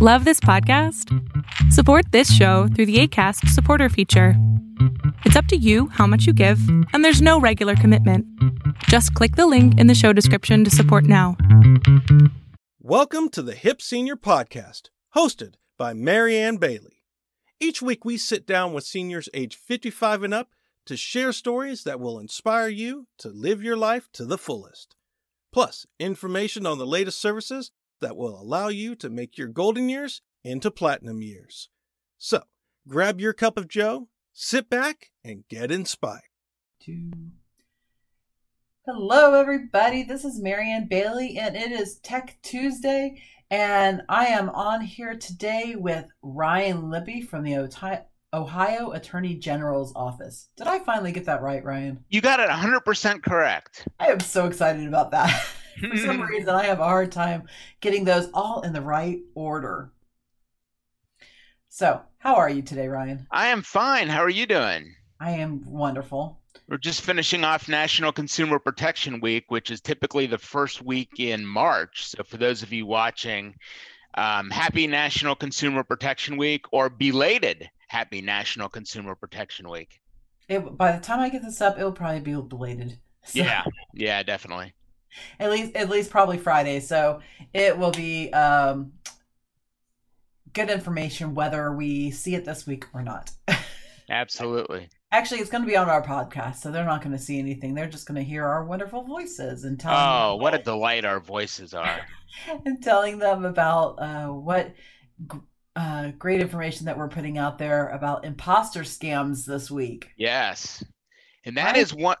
Love this podcast? Support this show through the ACAST supporter feature. It's up to you how much you give, and there's no regular commitment. Just click the link in the show description to support now. Welcome to the Hip Senior Podcast, hosted by Marianne Bailey. Each week we sit down with seniors age 55 and up to share stories that will inspire you to live your life to the fullest. Plus, information on the latest services that will allow you to make your golden years into platinum years. So, grab your cup of joe, sit back, and get inspired. Two. Hello, everybody. This is Marianne Bailey, and it is Tech Tuesday. And I am on here today with Ryan Lippe from the Ohio Attorney General's office. Did I finally get that right, Ryan? You got it 100% correct. I am so excited about that. For some reason, I have a hard time getting those all in the right order. So, how are you today, Ryan? I am fine. How are you doing? I am wonderful. We're just finishing off National Consumer Protection Week, which is typically the first week in March. So, for those of you watching, um, happy National Consumer Protection Week or belated Happy National Consumer Protection Week. It, by the time I get this up, it'll probably be belated. So. Yeah, yeah, definitely. At least, at least probably Friday. So it will be um, good information whether we see it this week or not. Absolutely. Actually, it's going to be on our podcast, so they're not going to see anything. They're just going to hear our wonderful voices and tell. Oh, what a delight our voices are! and telling them about uh, what uh, great information that we're putting out there about imposter scams this week. Yes, and that is one.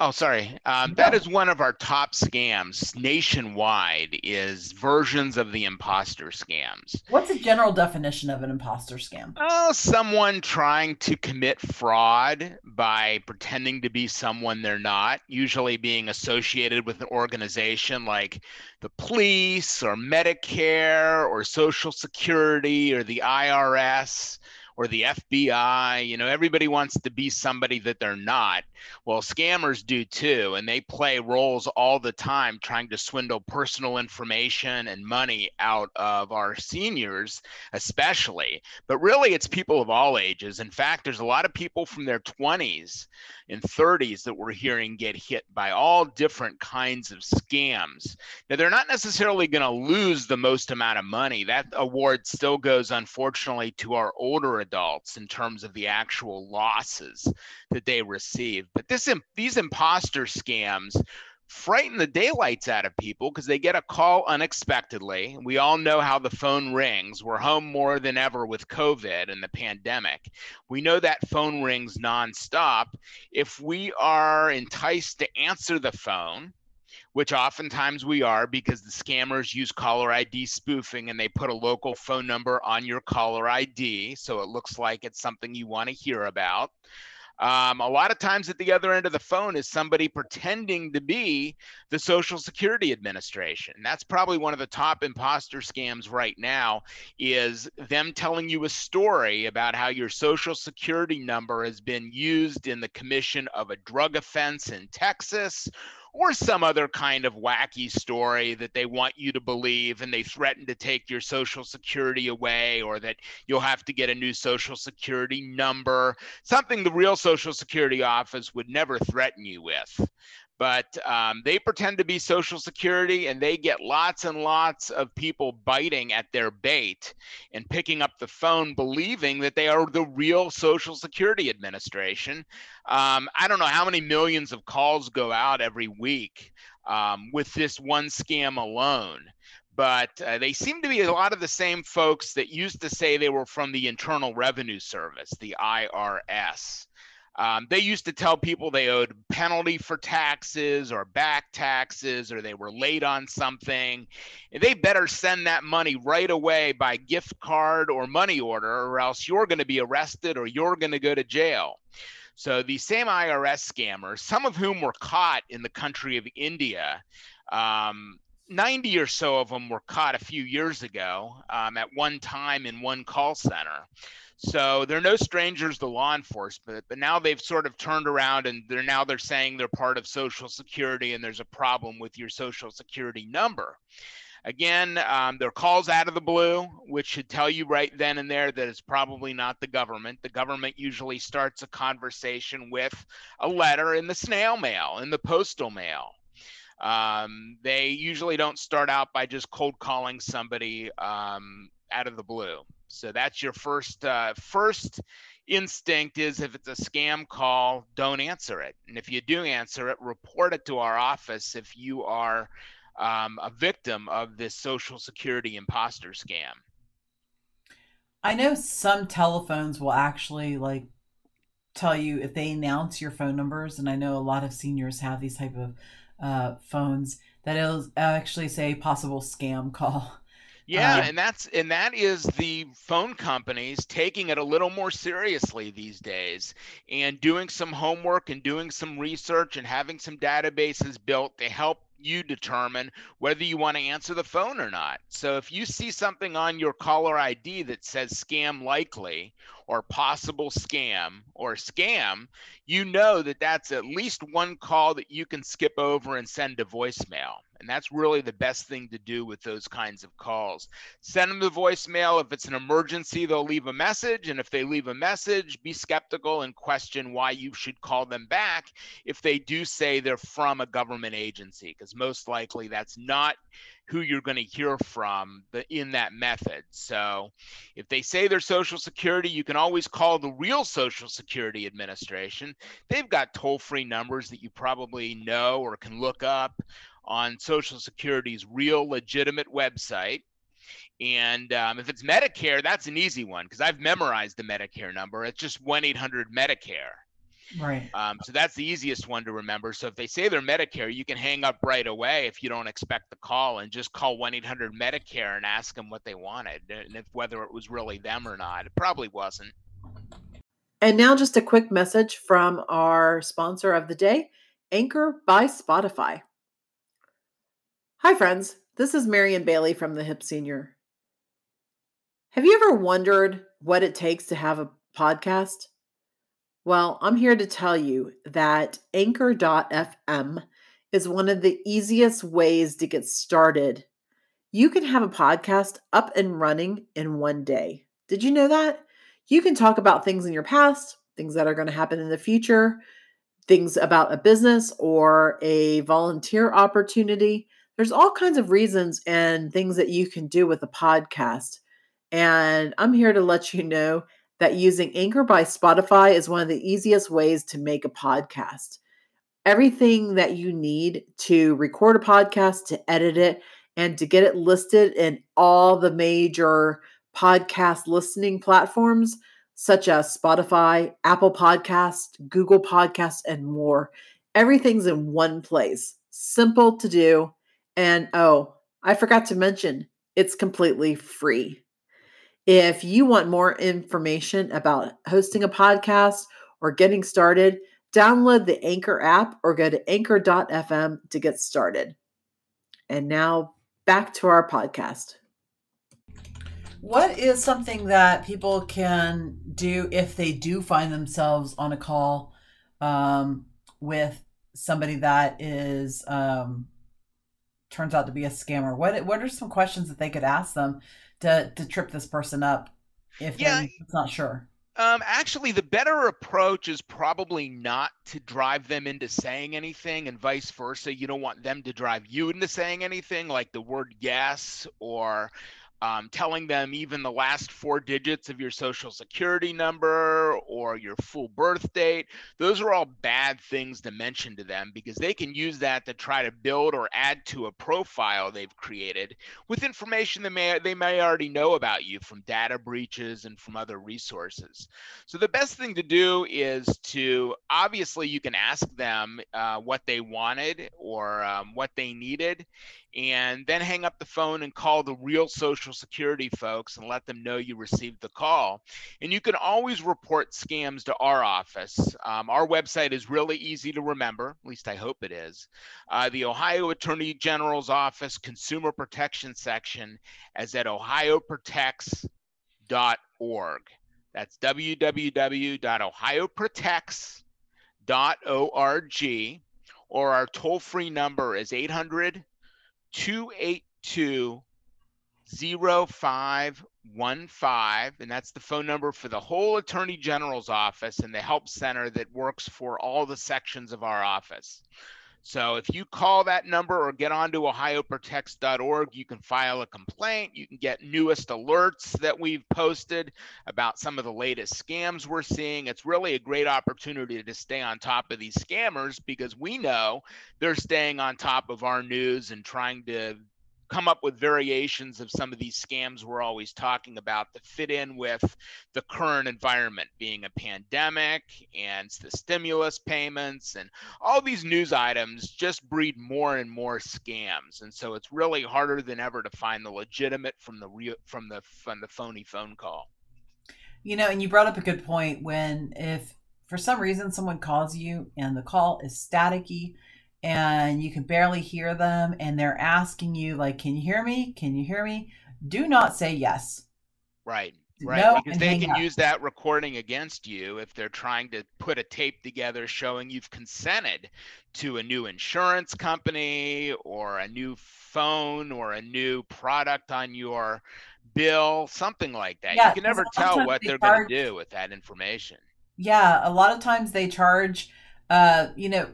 Oh, sorry. Um, that is one of our top scams nationwide. Is versions of the imposter scams. What's a general definition of an imposter scam? Oh, someone trying to commit fraud by pretending to be someone they're not. Usually being associated with an organization like the police or Medicare or Social Security or the IRS or the FBI. You know, everybody wants to be somebody that they're not. Well, scammers do too, and they play roles all the time trying to swindle personal information and money out of our seniors, especially. But really, it's people of all ages. In fact, there's a lot of people from their 20s and 30s that we're hearing get hit by all different kinds of scams. Now, they're not necessarily going to lose the most amount of money. That award still goes, unfortunately, to our older adults in terms of the actual losses that they receive. But this these imposter scams frighten the daylights out of people because they get a call unexpectedly. We all know how the phone rings. We're home more than ever with COVID and the pandemic. We know that phone rings nonstop. If we are enticed to answer the phone, which oftentimes we are because the scammers use caller ID spoofing and they put a local phone number on your caller ID. So it looks like it's something you want to hear about. Um, a lot of times at the other end of the phone is somebody pretending to be the Social Security Administration. That's probably one of the top imposter scams right now is them telling you a story about how your Social Security number has been used in the commission of a drug offense in Texas or some other kind of wacky story that they want you to believe and they threaten to take your social security away or that you'll have to get a new social security number, something the real social security office would never threaten you with but um, they pretend to be social security and they get lots and lots of people biting at their bait and picking up the phone believing that they are the real social security administration. Um, i don't know how many millions of calls go out every week um, with this one scam alone but uh, they seem to be a lot of the same folks that used to say they were from the internal revenue service the irs um, they used to tell people they owed penalty for taxes or back taxes or they were late on something. They better send that money right away by gift card or money order, or else you're going to be arrested or you're going to go to jail. So these same IRS scammers, some of whom were caught in the country of India, um, 90 or so of them were caught a few years ago um, at one time in one call center. So they're no strangers to law enforcement, but now they've sort of turned around and they're now they're saying they're part of Social Security and there's a problem with your Social Security number. Again, um, there are calls out of the blue, which should tell you right then and there that it's probably not the government. The government usually starts a conversation with a letter in the snail mail, in the postal mail. Um, they usually don't start out by just cold calling somebody um, out of the blue. So that's your first uh, first instinct is if it's a scam call, don't answer it. And if you do answer it, report it to our office if you are um, a victim of this social security imposter scam. I know some telephones will actually like tell you if they announce your phone numbers, and I know a lot of seniors have these type of uh, phones that it'll actually say possible scam call. Yeah, um, and that's and that is the phone companies taking it a little more seriously these days and doing some homework and doing some research and having some databases built to help you determine whether you want to answer the phone or not. So if you see something on your caller ID that says scam likely or possible scam or scam, you know that that's at least one call that you can skip over and send to voicemail. And that's really the best thing to do with those kinds of calls. Send them the voicemail. If it's an emergency, they'll leave a message. And if they leave a message, be skeptical and question why you should call them back if they do say they're from a government agency, because most likely that's not who you're going to hear from the, in that method. So if they say they're Social Security, you can always call the real Social Security Administration. They've got toll free numbers that you probably know or can look up on Social Security's real legitimate website. And um, if it's Medicare, that's an easy one because I've memorized the Medicare number. It's just 1 800 Medicare. Right. Um, so that's the easiest one to remember. So if they say they're Medicare, you can hang up right away if you don't expect the call and just call 1 800 Medicare and ask them what they wanted and if whether it was really them or not. It probably wasn't. And now, just a quick message from our sponsor of the day, Anchor by Spotify. Hi, friends. This is Marion Bailey from the Hip Senior. Have you ever wondered what it takes to have a podcast? Well, I'm here to tell you that Anchor.fm is one of the easiest ways to get started. You can have a podcast up and running in one day. Did you know that? You can talk about things in your past, things that are going to happen in the future, things about a business or a volunteer opportunity there's all kinds of reasons and things that you can do with a podcast. And I'm here to let you know that using Anchor by Spotify is one of the easiest ways to make a podcast. Everything that you need to record a podcast, to edit it, and to get it listed in all the major podcast listening platforms such as Spotify, Apple Podcast, Google Podcast, and more. Everything's in one place. Simple to do and oh, I forgot to mention, it's completely free. If you want more information about hosting a podcast or getting started, download the Anchor app or go to anchor.fm to get started. And now back to our podcast. What is something that people can do if they do find themselves on a call um, with somebody that is um, turns out to be a scammer? What what are some questions that they could ask them to to trip this person up if yeah. they're not sure? Um, actually, the better approach is probably not to drive them into saying anything, and vice versa. You don't want them to drive you into saying anything, like the word yes or um, telling them even the last four digits of your social security number or your full birth date. Those are all bad things to mention to them because they can use that to try to build or add to a profile they've created with information that may they may already know about you from data breaches and from other resources. So the best thing to do is to obviously you can ask them uh, what they wanted or um, what they needed and then hang up the phone and call the real Social Security folks and let them know you received the call. And you can always report scams to our office. Um, our website is really easy to remember, at least I hope it is. Uh, the Ohio Attorney General's Office Consumer Protection section is at ohioprotects.org. That's www.ohioprotects.org or our toll free number is 800 282 two zero five one five, and that's the phone number for the whole Attorney General's office and the help center that works for all the sections of our office. So if you call that number or get onto ohioprotects.org, you can file a complaint. You can get newest alerts that we've posted about some of the latest scams we're seeing. It's really a great opportunity to stay on top of these scammers because we know they're staying on top of our news and trying to come up with variations of some of these scams we're always talking about that fit in with the current environment being a pandemic and the stimulus payments and all these news items just breed more and more scams. And so it's really harder than ever to find the legitimate from the real from the from the phony phone call. You know and you brought up a good point when if for some reason someone calls you and the call is staticky and you can barely hear them and they're asking you like can you hear me? Can you hear me? Do not say yes. Right right no, because they can up. use that recording against you if they're trying to put a tape together showing you've consented to a new insurance company or a new phone or a new product on your bill something like that. Yeah, you can never tell what they are going to do with that information. Yeah a lot of times they charge uh you know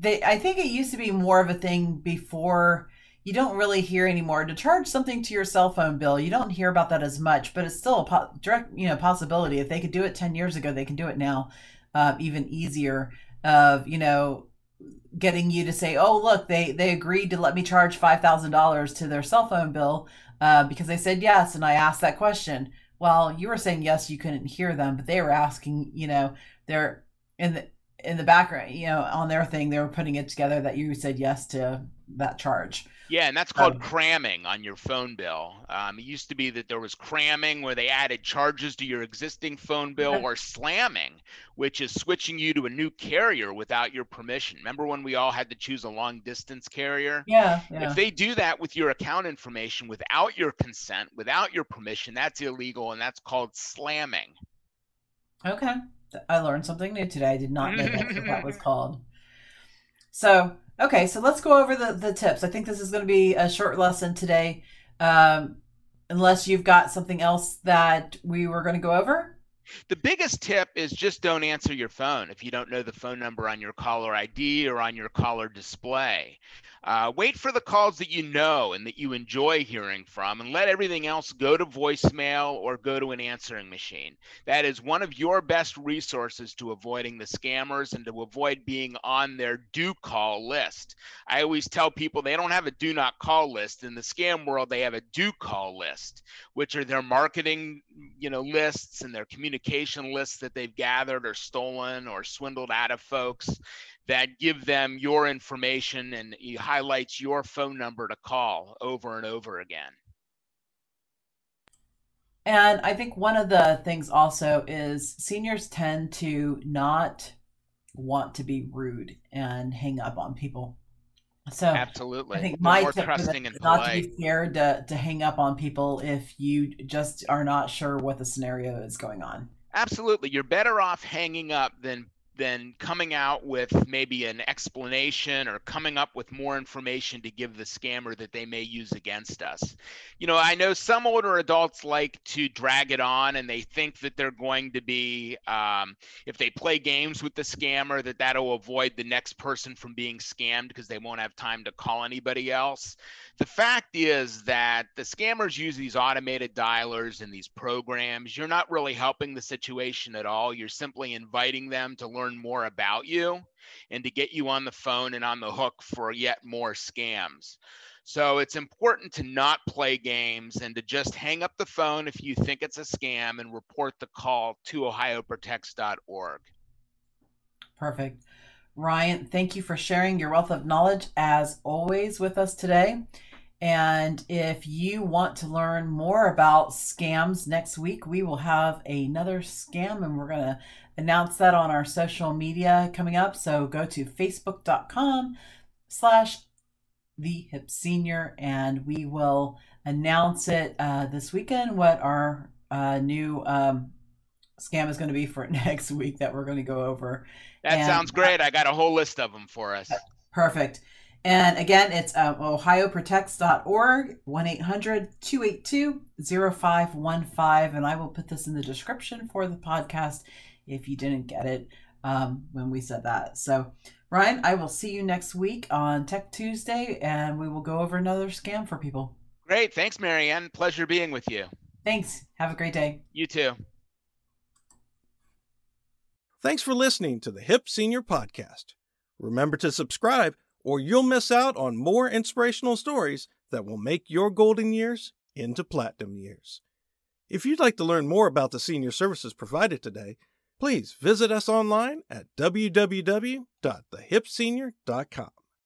they I think it used to be more of a thing before you don't really hear anymore to charge something to your cell phone bill. You don't hear about that as much, but it's still a po- direct, you know, possibility. If they could do it 10 years ago, they can do it now, uh, even easier of, you know, getting you to say, "Oh, look, they they agreed to let me charge $5,000 to their cell phone bill uh, because they said yes and I asked that question." Well, you were saying yes, you couldn't hear them, but they were asking, you know, they're in the in the background, you know, on their thing, they were putting it together that you said yes to that charge. Yeah, and that's called um, cramming on your phone bill. Um, it used to be that there was cramming where they added charges to your existing phone bill, or slamming, which is switching you to a new carrier without your permission. Remember when we all had to choose a long distance carrier? Yeah, yeah. If they do that with your account information without your consent, without your permission, that's illegal, and that's called slamming. Okay. I learned something new today. I did not know that's what that was called. So, okay, so let's go over the, the tips. I think this is going to be a short lesson today. Um, unless you've got something else that we were going to go over. The biggest tip is just don't answer your phone if you don't know the phone number on your caller ID or on your caller display. Uh, wait for the calls that you know and that you enjoy hearing from, and let everything else go to voicemail or go to an answering machine. That is one of your best resources to avoiding the scammers and to avoid being on their do call list. I always tell people they don't have a do not call list. In the scam world, they have a do call list, which are their marketing, you know, lists and their communication lists that they've gathered or stolen or swindled out of folks that give them your information and he highlights your phone number to call over and over again. And I think one of the things also is seniors tend to not want to be rude and hang up on people. So absolutely, I think They're my tip is not to be scared to, to hang up on people if you just are not sure what the scenario is going on. Absolutely, you're better off hanging up than than coming out with maybe an explanation or coming up with more information to give the scammer that they may use against us. You know, I know some older adults like to drag it on and they think that they're going to be, um, if they play games with the scammer, that that'll avoid the next person from being scammed because they won't have time to call anybody else. The fact is that the scammers use these automated dialers and these programs. You're not really helping the situation at all. You're simply inviting them to learn more about you and to get you on the phone and on the hook for yet more scams. So it's important to not play games and to just hang up the phone if you think it's a scam and report the call to ohioprotects.org. Perfect. Ryan, thank you for sharing your wealth of knowledge as always with us today. And if you want to learn more about scams next week, we will have another scam and we're going to announce that on our social media coming up. So go to facebook.com slash the hip senior and we will announce it uh, this weekend what our uh, new um, scam is going to be for next week that we're going to go over. That and, sounds great. I got a whole list of them for us. Perfect. And again, it's um, ohioprotects.org, 1 800 282 0515. And I will put this in the description for the podcast if you didn't get it um, when we said that. So, Ryan, I will see you next week on Tech Tuesday and we will go over another scam for people. Great. Thanks, Marianne. Pleasure being with you. Thanks. Have a great day. You too. Thanks for listening to the Hip Senior Podcast. Remember to subscribe or you'll miss out on more inspirational stories that will make your golden years into platinum years. If you'd like to learn more about the senior services provided today, please visit us online at www.thehipsenior.com.